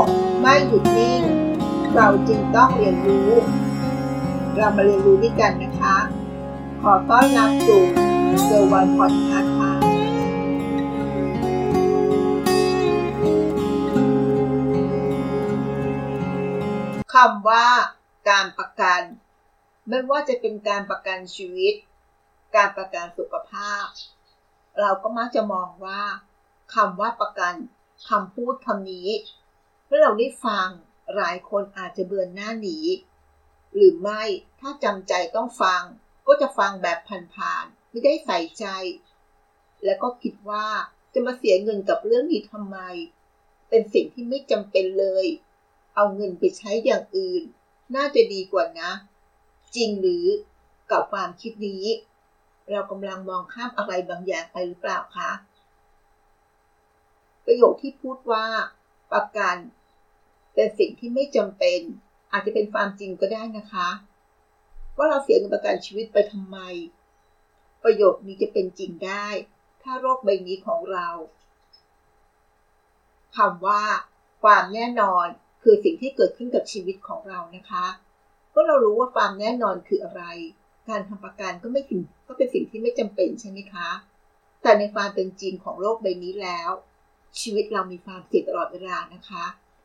กไม่หยุดนิ่ง เราจึงต้องเรียนรู้ เรามาเรียนรู้ด้วยกันนะคะ ขอต้อนรับสู่เซอร์วันพอดคาส์ค่ะคำว่าการประกัน ไม่ว่าจะเป็นการประกันชีวิต การประกันสุขภาพ เราก็มักจะมองว่าคำว่าประกันคำพูดคำนี้ เมื่อเราได้ฟังหลายคนอาจจะเบือนหน้าหนีหรือไม่ถ้าจำใจต้องฟัง ก็จะฟังแบบผ่านๆไม่ได้ใส่ใจ แล้วก็คิดว่าจะมาเสียเงินกับเรื่องนี้ทำไม เป็นสิ่งที่ไม่จำเป็นเลย เอาเงินไปใช้อย่างอื่น น่าจะดีกว่านะ จริงหรือกับความคิดนี้ เรากำลังมองข้ามอะไรบางอย่างไปหรือเปล่าคะ ประโยคที่พูดว่า ประกัน เป็นสิ่งที่ไม่จำเป็น อาจจะเป็นความจริงก็ได้นะคะ ว่าเราเสียเงินประกันชีวิตไปทำไม ประโยคนี้จะเป็นจริงได้ ถ้าโรคใบนี้ของเราคำว่า ความแน่นอนคือสิ่งที่เกิดขึ้นกับชีวิตของเรานะคะก็เรารู้ว่าความแน่นอนคืออะไร การทำประกันก็ไม่ถึงก็เป็นสิ่งที่ไม่จำเป็นใช่ไหมคะ แต่ในความเป็นจริงของโลกใบนี้แล้ว ชีวิตเรามีความเสี่ยงตลอดเวลานะคะ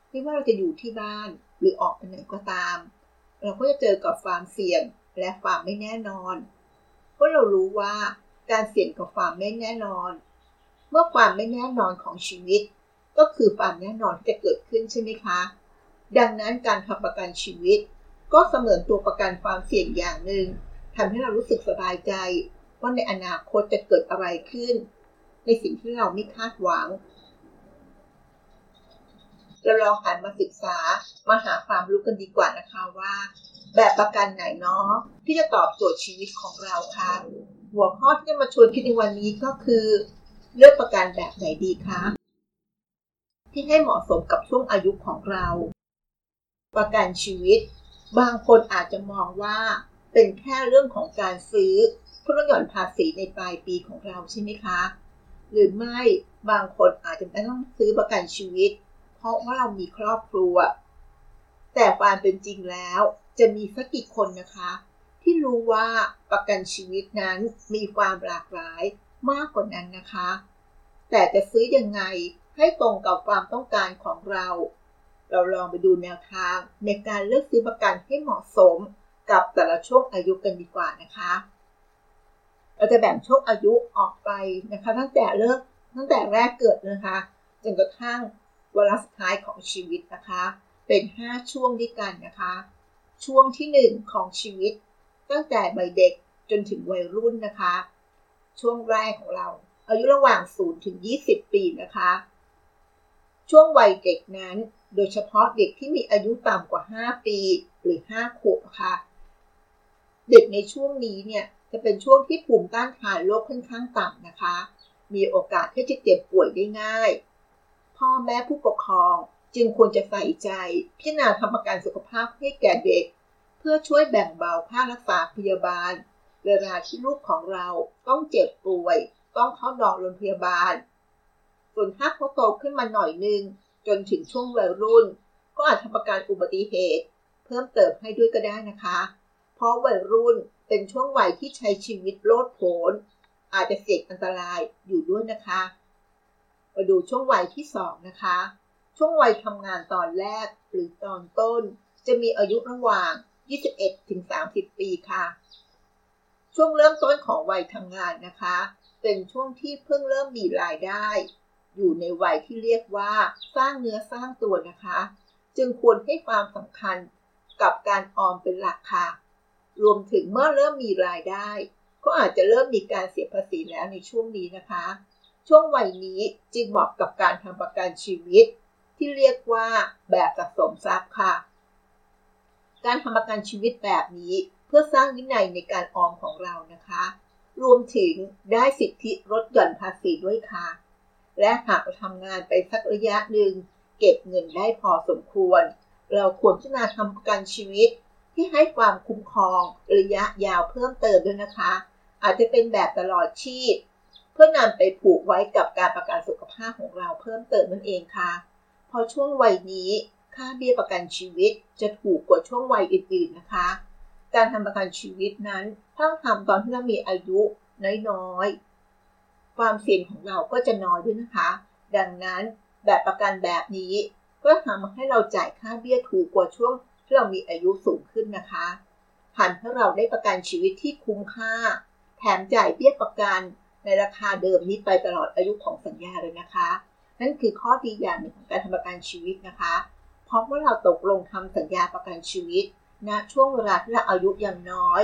ไม่ว่าเราจะอยู่ที่บ้านหรือออกไปไหนก็ตาม เราก็จะเจอกับความเสี่ยงและความไม่แน่นอนเพราะเรารู้ว่าการเสี่ยงกับความไม่แน่นอน เมื่อความไม่แน่นอนของชีวิต ก็คือความแน่นอนที่จะเกิดขึ้นใช่ไหมคะ ดังนั้นการทำประกันชีวิต ก็เสมือนตัวประกันความเสี่ยงอย่างหนึ่งทำให้เรารู้สึกสบายใจว่าในอนาคตจะเกิดอะไรขึ้น ในสิ่งที่เราไม่คาดหวัง เราลองหันมาศึกษามาหาความรู้กันดีกว่านะคะว่า แบบประกันไหนเนาะที่จะตอบโจทย์ชีวิตของเราค่ะหัวข้อที่จะมาชวนคิดในวันนี้ก็คือ เลือกประกันแบบไหนดีคะที่ให้เหมาะสมกับช่วงอายุของเรา ประกันชีวิต บางคนอาจจะมองว่าเป็นแค่เรื่องของการซื้อเพื่อหย่อนภาษีในปลายปีของเราใช่ไหมคะ หรือไม่บางคนอาจจะไม่ต้องซื้อประกันชีวิต เพราะว่าเรามีครอบครัว แต่ความเป็นจริงแล้วจะมีสักกี่คนนะคะ ที่รู้ว่าประกันชีวิตนั้นมีความหลากหลายมากกว่านั้นนะคะ แต่จะซื้อยังไงให้ตรงกับความต้องการของเรา เราลองไปดูแนวทางในการเลือกซื้อประกันให้เหมาะสมกับแต่ละช่วงอายุกันดีกว่านะคะ เราจะแบ่งช่วงอายุออกไปนะคะ ตั้งแต่เลิกตั้งแต่แรกเกิดนะคะจนกระทั่ง วาระสุดท้ายของชีวิตนะคะ เป็น 5 ช่วงด้วยกันนะคะ ช่วงที่ 1 ของชีวิต ตั้งแต่ใบเด็กจนถึงวัยรุ่นนะคะ ช่วงแรกของเรา อายุระหว่าง0ถึง20 ปีนะคะ ช่วงวัยเด็กนั้น โดยเฉพาะเด็กที่มีอายุต่ำกว่า 5 ปีหรือ 5 ขวบนะคะเด็กในช่วงนี้เนี่ยจะเป็นช่วงที่ภูมิต้านทานโรคค่อนข้างต่ำนะคะ มีโอกาสที่จะเจ็บป่วยได้ง่าย พ่อแม่ผู้ปกครอง จึงควรจะใส่ใจ พิจารณาทำประกันสุขภาพให้แก่เด็ก เพื่อช่วยแบ่งเบาค่ารักษาพยาบาล เวลาที่ลูกของเราต้องเจ็บป่วย ต้องเข้านอนโรงพยาบาล ส่วนถ้าเขาโตขึ้นมาหน่อยนึง จนถึงช่วงวัยรุ่น ก็อาจทำประกันอุบัติเหตุ เพิ่มเติมให้ด้วยก็ได้นะคะ เพราะวัยรุ่นเป็นช่วงวัยที่ใช้ชีวิตโลดโผนอาจจะเสี่ยงอันตรายอยู่ด้วยนะคะ มาดูช่วงวัยที่2นะคะ ช่วงวัยทำงานตอนแรกหรือตอนต้น จะมีอายุระหว่าง 21ถึง30 ปีค่ะ ช่วงเริ่มต้นของวัยทำงานนะคะ เป็นช่วงที่เพิ่งเริ่มมีรายได้ อยู่ในวัยที่เรียกว่าสร้างเนื้อสร้างตัวนะคะ จึงควรให้ความสำคัญกับการออมเป็นหลักค่ะ รวมถึงเมื่อเริ่มมีรายได้ ก็อาจจะเริ่มมีการเสียภาษีแล้วในช่วงนี้นะคะ ช่วงวัยนี้จึงเหมาะกับการทำประกันชีวิต ที่เรียกว่าแบบสะสมทรัพย์ค่ะ การทำประกันชีวิตแบบนี้เพื่อสร้างวินัยในการออมของเรานะคะ รวมถึงได้สิทธิลดหย่อนภาษีด้วยค่ะ และหากเราทำงานไปสักระยะหนึ่ง เก็บเงินได้พอสมควร เราควรพิจารณาทำประกันชีวิต ที่ให้ความคุ้มครองระยะยาวเพิ่มเติมด้วยนะคะ อาจจะเป็นแบบตลอดชีพ พื่อนำไปผูกไว้กับการประกันสุขภาพของเราเพิ่มเติมนั่นเองค่ะ พอช่วงวัยนี้ค่าเบี้ยประกันชีวิตจะถูกกว่าช่วงวัยอื่นๆนะคะ การทำประกันชีวิตนั้นถ้าทำตอนที่เรามีอายุน้อยๆ ความเสี่ยงของเราก็จะน้อยด้วยนะคะ ดังนั้นแบบประกันแบบนี้ ก็ทำให้เราจ่ายค่าเบี้ยถูกกว่าช่วงที่เรามีอายุสูงขึ้นนะคะหันให้เราได้ประกันชีวิตที่คุ้มค่า แถมจ่ายเบี้ยประกัน ในราคาเดิมนี้ไปตลอดอายุของสัญญาเลยนะคะ นั่นคือข้อดีอย่างหนึ่งของการทำประกันชีวิตนะคะ เพราะเมื่อเราตกลงทำสัญญาประกันชีวิตณนะช่วงเวลาที่เราอายุยังน้อย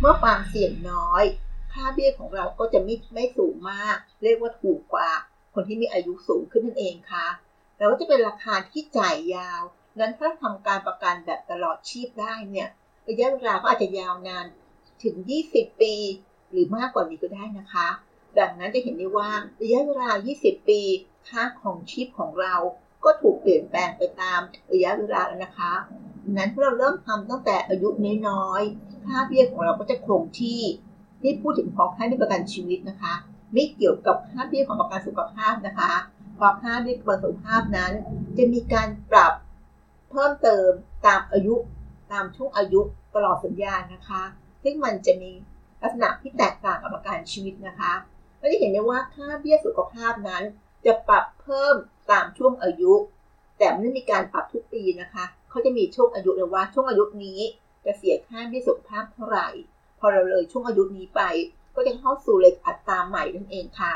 เมื่อความเสี่ยงน้อย ค่าเบี้ยของเราก็จะไม่ไม่สูงมาก เรียกว่าถูกกว่า คนที่มีอายุสูงขึ้นนั่นเองค่ะแล้วก็จะเป็นราคาที่จ่ายยาวงั้นถ้าทำการประกันแบบตลอดชีพได้เนี่ยระยะเวลาก็อาจจะยาวนานถึง 20 ปี หรือมากกว่านี้ก็ได้นะคะ ดังนั้นจะเห็นได้ว่าระยะเวลา 20 ปี ค่าของชีพของเราก็ถูกเปลี่ยนแปลงไปตามระยะเวลาแล้วนะคะนั้นเราเริ่มทำตั้งแต่อายุน้อยๆ ค่าเบี้ยของเราก็จะคงที่ที่พูดถึงพอค่าเบี้ยประกันชีวิตนะคะ ไม่เกี่ยวกับค่าเบี้ยของประกันสุขภาพนะคะพอค่าเบี้ยประกันสุขภาพนั้น จะมีการปรับเพิ่มเติมตามอายุตามช่วงอายุตลอดสัญญานะคะ ซึ่งมันจะมี ลักษณะที่แตกต่างกับประกันชีวิตนะคะก็จะเห็นได้ว่าค่าเบี้ยสุขภาพนั้น จะปรับเพิ่มตามช่วงอายุ แต่ไม่มีการปรับทุกปีนะคะเขาจะมีช่วงอายุเลยว่าช่วงอายุนี้จะเสียค่าเบี้ยสุขภาพเท่าไหร่ พอเราเลยช่วงอายุนี้ไป ก็จะเข้าสู่เลขอัตราใหม่นั่นเองค่ะ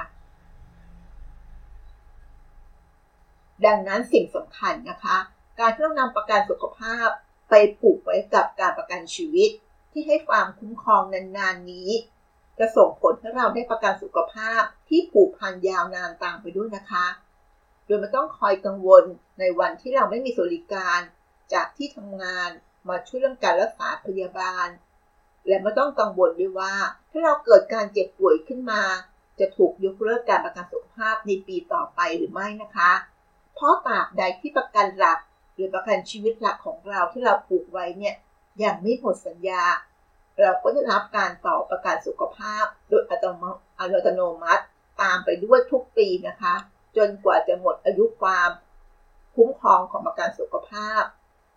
ดังนั้นสิ่งสำคัญนะคะ การที่เรานำประกันสุขภาพไปผูกไว้กับการประกันชีวิต ที่ให้ความคุ้มครองนานๆนี้ จะส่งผลให้เราได้ประกันสุขภาพที่ผูกพันยาวนานตามไปด้วยนะคะ โดยไม่ต้องคอยกังวลในวันที่เราไม่มีสวัสดิการ จากที่ทำงานมาช่วยเรื่องการรักษาพยาบาล และไม่ต้องกังวลด้วยว่า ถ้าเราเกิดการเจ็บป่วยขึ้นมา จะถูกยกเลิกการประกันสุขภาพในปีต่อไปหรือไม่นะคะ เพราะตราบใดที่ประกันหลัก หรือประกันชีวิตหลักของเราที่เราผูกไว้เนี่ย ยังไม่หมดสัญญา เราก็จะรับการต่อประกันสุขภาพ โดยอัตโนมัติตามไปด้วยทุกปีนะคะ จนกว่าจะหมดอายุความคุ้มครองของประกันสุขภาพ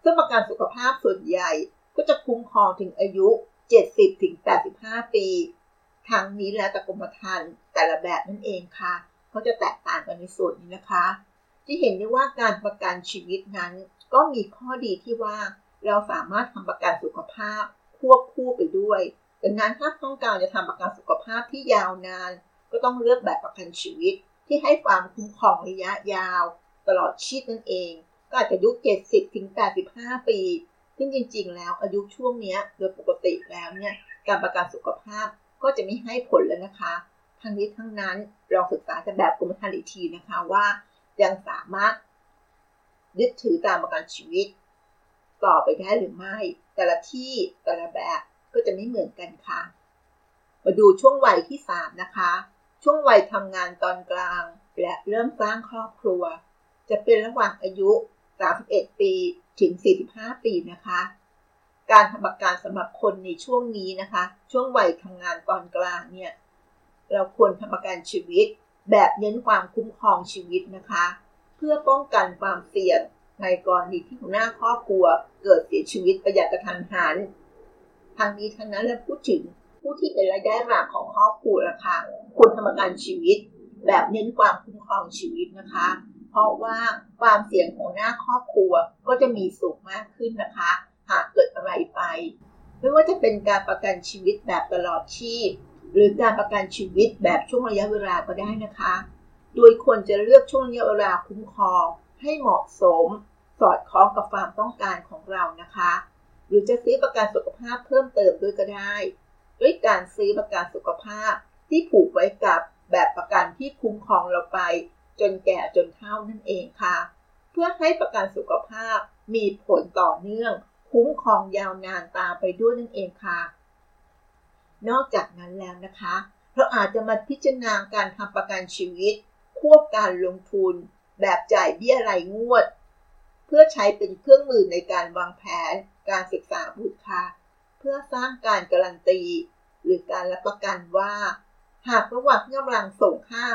ซึ่งประกันสุขภาพส่วนใหญ่ก็จะคุ้มครองถึงอายุ 70-85 ปีทางนี้แล้วแต่กรมธรรม์แต่ละแบบนั่นเองค่ะเขาจะแตกต่างกันในส่วนนี้นะคะที่เห็นได้ว่าการประกันชีวิตนั้น ก็มีข้อดีที่ว่า เราสามารถทำประกันสุขภาพควบคู่ไปด้วย ดังนั้นถ้าต้องการจะทำประกันสุขภาพที่ยาวนาน ก็ต้องเลือกแบบประกันชีวิต ที่ให้ความคุ้มครองระยะยาว ตลอดชีพนั่นเอง ก็อาจจะอายุ70ถึง85 ปี ซึ่งจริงๆ แล้วอายุช่วงนี้โดยปกติแล้วเนี่ยการประกันสุขภาพก็จะไม่ให้ผลแล้วนะคะทั้งนี้ทั้งนั้นลองศึกษาจากแบบกรมธรรม์อีกทีนะคะว่า ยังสามารถยึดถือตามประกันชีวิต ต่อไปได้หรือไม่ แต่ละที่แต่ละแบบก็จะไม่เหมือนกันค่ะ มาดูช่วงวัยที่ 3 นะคะ ช่วงวัยทำงานตอนกลาง และเริ่มสร้างครอบครัว จะเป็นระหว่างอายุ 31 ปีถึง 45 ปีนะคะ การทำประกันสำหรับคนในช่วงนี้นะคะ ช่วงวัยทำงานตอนกลางเนี่ย เราควรทำประกันชีวิต แบบเน้นความคุ้มครองชีวิตนะคะ เพื่อป้องกันความเสี่ยง ในกรณีที่หัวหน้าครอบครัวเกิดเสียชีวิตประหยัดกระทันหันทางนี้ทั้งนั้นเราพูดถึงผู้ที่เป็นรายได้หลักของครอบครัวละคะควรทำประกันชีวิต แบบเน้นความคุ้มครองชีวิตนะคะ เพราะว่าความเสี่ยงของหน้าครอบครัวก็จะมีสูงมากขึ้นนะคะ หากเกิดอะไรไป ไม่ว่าจะเป็นการประกันชีวิตแบบตลอดชีพ หรือการประกันชีวิตแบบช่วงระยะเวลาก็ได้นะคะ โดยควรจะเลือกช่วงระยะเวลาคุ้มครอง ให้เหมาะสม สอดคล้องกับความต้องการของเรานะคะ หรือจะซื้อประกันสุขภาพเพิ่มเติมด้วยก็ได้ ด้วยการซื้อประกันสุขภาพที่ผูกไว้กับแบบประกันที่คุ้มครองเราไป จนแก่จนเฒ่านั่นเองค่ะ เพื่อให้ประกันสุขภาพมีผลต่อเนื่อง คุ้มครองยาวนานตามไปด้วยนั่นเองค่ะ นอกจากนั้นแล้วนะคะ เราอาจจะมาพิจารณาการทำประกันชีวิต ควบการลงทุน แบบจ่ายเบี้ยรายงวด เพื่อใช้เป็นเครื่องมือในการวางแผน การศึกษาบุตรค่ะเพื่อสร้างการการันตี หรือการรับประกันว่า หากระหว่างที่กำลังส่งค่า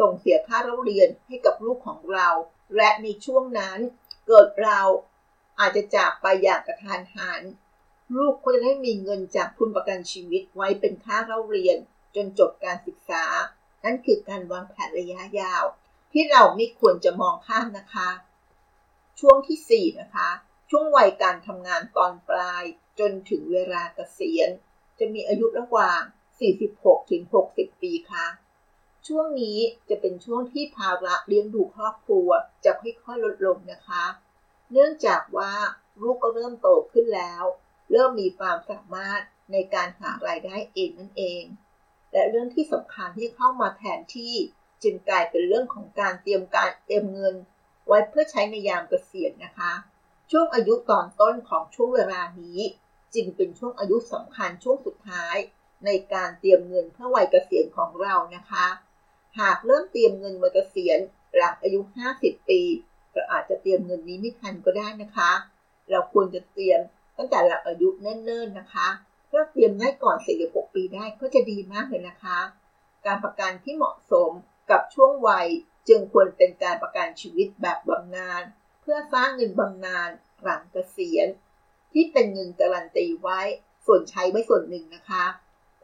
ส่งเสียค่าเรียนให้กับลูกของเรา และในช่วงนั้นเกิดเราอาจจะจากไปอย่างกระทันหันลูกก็จะได้มีเงินจากทุนประกันชีวิตไว้เป็นค่าเล่าเรียนจนจบการศึกษา นั่นคือการวางแผนระยะยาว ที่เราไม่ควรจะมองข้ามนะคะ ช่วงที่4นะคะ ช่วงวัยการทำงานตอนปลาย จนถึงเวลาเกษียณ จะมีอายุระหว่าง 46 ถึง 60 ปีค่ะ ช่วงนี้จะเป็นช่วงที่ภาระเลี้ยงดูครอบครัวจะค่อยๆลดลงนะคะ เนื่องจากว่าลูกก็เริ่มโตขึ้นแล้ว เริ่มมีความสามารถในการหารายได้เองนั่นเอง และเรื่องที่สำคัญที่เข้ามาแทนที่ จึงกลายเป็นเรื่องของการเตรียมการเตรียมเงิน ไว้เพื่อใช้ในยามเกษียณนะคะ ช่วงอายุตอนต้นของช่วงเวลานี้ จึงเป็นช่วงอายุสำคัญช่วงสุดท้าย ในการเตรียมเงินเพื่อวัยเกษียณของเรานะคะ หากเริ่มเตรียมเงินวัยเกษียณหลังอายุ 50 ปีเราอาจจะเตรียมเงินนี้ไม่ทันก็ได้นะคะ เราควรจะเตรียมตั้งแต่หลังอายุเนิ่นๆนะคะถ้าเตรียมได้ก่อน 46 ปีได้ก็จะดีมากเลยนะคะ การประกันที่เหมาะสม กับช่วงวัยจึงควรเป็นการประกันชีวิตแบบบำนาญเพื่อสร้างเงินบำนาญหลังเกษียณ ที่เป็นเงินการันตีไว้ส่วนใช้ไว้ส่วนหนึ่งนะคะ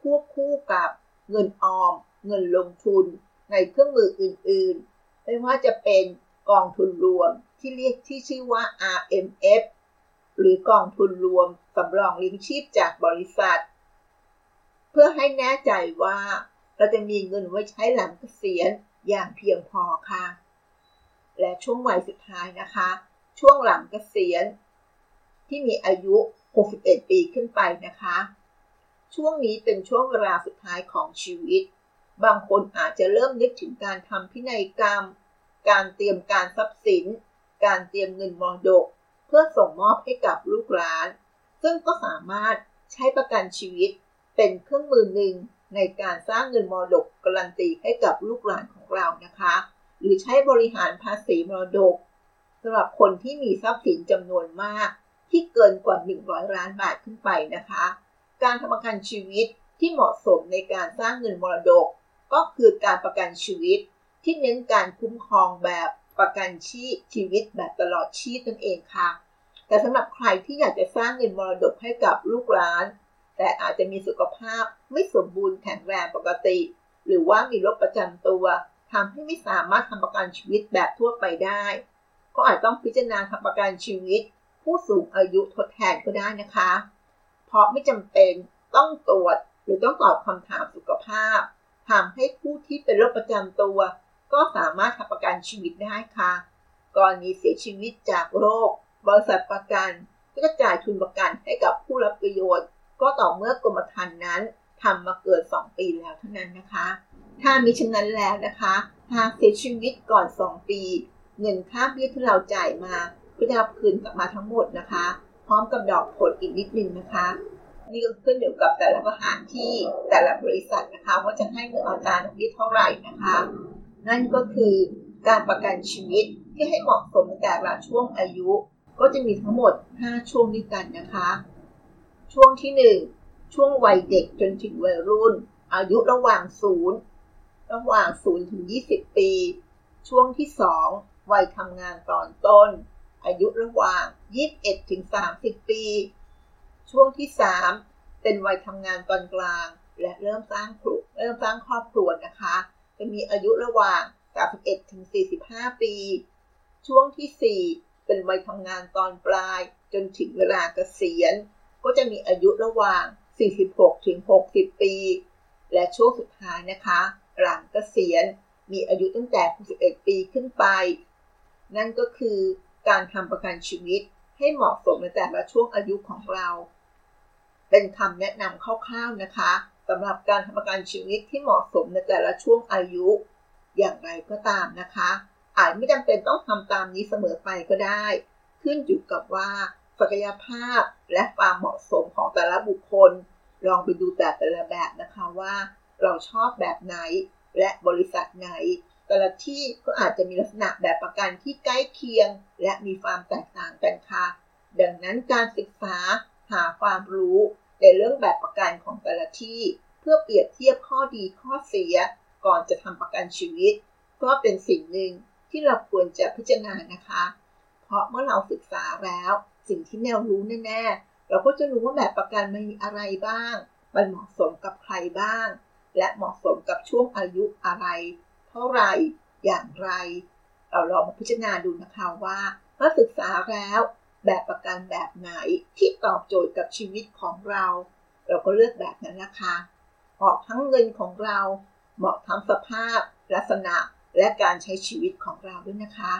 ควบคู่กับเงินออม เงินลงทุน ในเครื่องมืออื่นๆ ไม่ว่าจะเป็นกองทุนรวมที่เรียกที่ชื่อว่า RMF หรือกองทุนรวมสำรองเลี้ยงชีพจากบริษัท เพื่อให้แน่ใจว่า เราจะมีเงินไว้ใช้หลังเกษียณอย่างเพียงพอค่ะ และช่วงวัยสุดท้ายนะคะ ช่วงหลังเกษียณ ที่มีอายุ 61 ปีขึ้นไปนะคะ ช่วงนี้เป็นช่วงเวลาสุดท้ายของชีวิต บางคนอาจจะเริ่มนึกถึงการทำพินัยกรรม การเตรียมการทรัพย์สิน การเตรียมเงินมรดก เพื่อส่งมอบให้กับลูกหลาน ซึ่งก็สามารถใช้ประกันชีวิตเป็นเครื่องมือหนึ่ง ในการสร้างเงินมรดกการันตีให้กับลูกหลานของเรานะคะ หรือใช้บริหารภาษีมรดกสำหรับคนที่มีทรัพย์สินจำนวนมาก ที่เกินกว่า 100 ล้านบาทขึ้นไปนะคะ การทำประกันชีวิตที่เหมาะสมในการสร้างเงินมรดก ก็คือการประกันชีวิต ที่เน้นการคุ้มครองแบบประกันชีชีวิตแบบตลอดชีพนั่นเองค่ะ แต่สำหรับใครที่อยากจะสร้างเงินมรดกให้กับลูกหลาน แต่อาจจะมีสุขภาพไม่สมบูรณ์แข็งแรงปกติ หรือว่ามีโรคประจำตัวทำให้ไม่สามารถทำประกันชีวิตแบบทั่วไปได้ ก็อาจต้องพิจารณาทำประกันชีวิต ผู้สูงอายุทดแทนก็ได้นะคะ เพราะไม่จำเป็นต้องตรวจหรือต้องตอบคำถามสุขภาพทำให้ผู้ที่เป็นโรคประจำตัว ก็สามารถทำประกันชีวิตได้ค่ะ กรณีเสียชีวิตจากโรค บริษัทประกันก็จะจ่ายทุนประกันให้กับผู้รับประโยชน์ ก็ต่อเมื่อกรมธรรม์นั้นทำมาเกิด 2 ปีแล้วเท่านั้นนะคะ ถ้ามิฉะนั้นแล้วนะคะ หากเสียชีวิตก่อน 2 ปี เงินค่าเบี้ยที่เราจ่ายมาก็จะรับคืนกลับมาทั้งหมดนะคะ พร้อมกับดอกผลอีกนิดนึงนะคะ นี่ก็ขึ้นอยู่กับแต่ละสถานที่แต่ละบริษัทนะคะ ว่าจะให้เงินอัตราดอกเบี้ยเท่าไหร่นะคะ นั่นก็คือการประกันชีวิตที่ให้เหมาะสมในแต่ละช่วงอายุ ก็จะมีทั้งหมด 5 ช่วงด้วยกันนะคะ ช่วงที่ 1 ช่วงวัยเด็กจนถึงวัยรุ่น อายุระหว่าง 0 ระหว่าง 0 ถึง 20 ปี ช่วงที่ 2 วัยทำงานตอนต้น อายุระหว่าง 21 ถึง 30 ปี ช่วงที่ 3 เป็นวัยทำงานตอนกลาง และเริ่มสร้างครัวเริ่มสร้างครอบครัวนะคะ จะมีอายุระหว่าง 31 ถึง 45 ปี ช่วงที่ 4 เป็นวัยทำงานตอนปลายจนถึงเวลาเกษียณ ก็จะมีอายุระหว่าง 46 ถึง 60 ปี และช่วงสุดท้ายนะคะ หลังเกษียณมีอายุตั้งแต่ 61 ปีขึ้นไป นั่นก็คือการทำประกันชีวิตให้เหมาะสมในแต่ละช่วงอายุของเรา เป็นคำแนะนำคร่าวๆนะคะสำหรับการทำประกันชีวิตที่เหมาะสมในแต่ละช่วงอายุ อย่างไรก็ตามนะคะ อาจไม่จำเป็นต้องทำตามนี้เสมอไปก็ได้ ขึ้นอยู่กับว่า ศักยภาพและความเหมาะสมของแต่ละบุคคล ลองไปดูแต่แต่ละแบบนะคะว่าเราชอบแบบไหนและบริษัทไหน แต่ละที่ก็อาจจะมีลักษณะแบบประกันที่ใกล้เคียง และมีความแตกต่างกันค่ะ ดังนั้นการศึกษาหาความรู้ในเรื่องแบบประกันของแต่ละที่ เพื่อเปรียบเทียบข้อดีข้อเสีย ก่อนจะทำประกันชีวิต ก็เป็นสิ่งหนึ่งที่เราควรจะพิจารณานะคะ เพราะเมื่อเราศึกษาแล้ว สิ่งที่แนวรู้แน่ๆ เราก็จะรู้ว่าแบบประกันมันมีอะไรบ้าง มันเหมาะสมกับใครบ้าง และเหมาะสมกับช่วงอายุอะไร เท่าไรอย่างไร เราลองมาพิจารณาดูนะคะว่าเมื่อศึกษาแล้วแบบประกันแบบไหนที่ตอบโจทย์กับชีวิตของเรา เราก็เลือกแบบนั้นนะคะเหมาะทั้งเงินของเรา เหมาะทั้งสภาพ ลักษณะและการใช้ชีวิตของเราด้วยนะคะ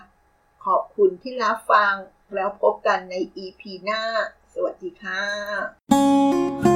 ขอบคุณที่รับฟัง แล้วพบกันใน EP หน้า สวัสดีค่ะ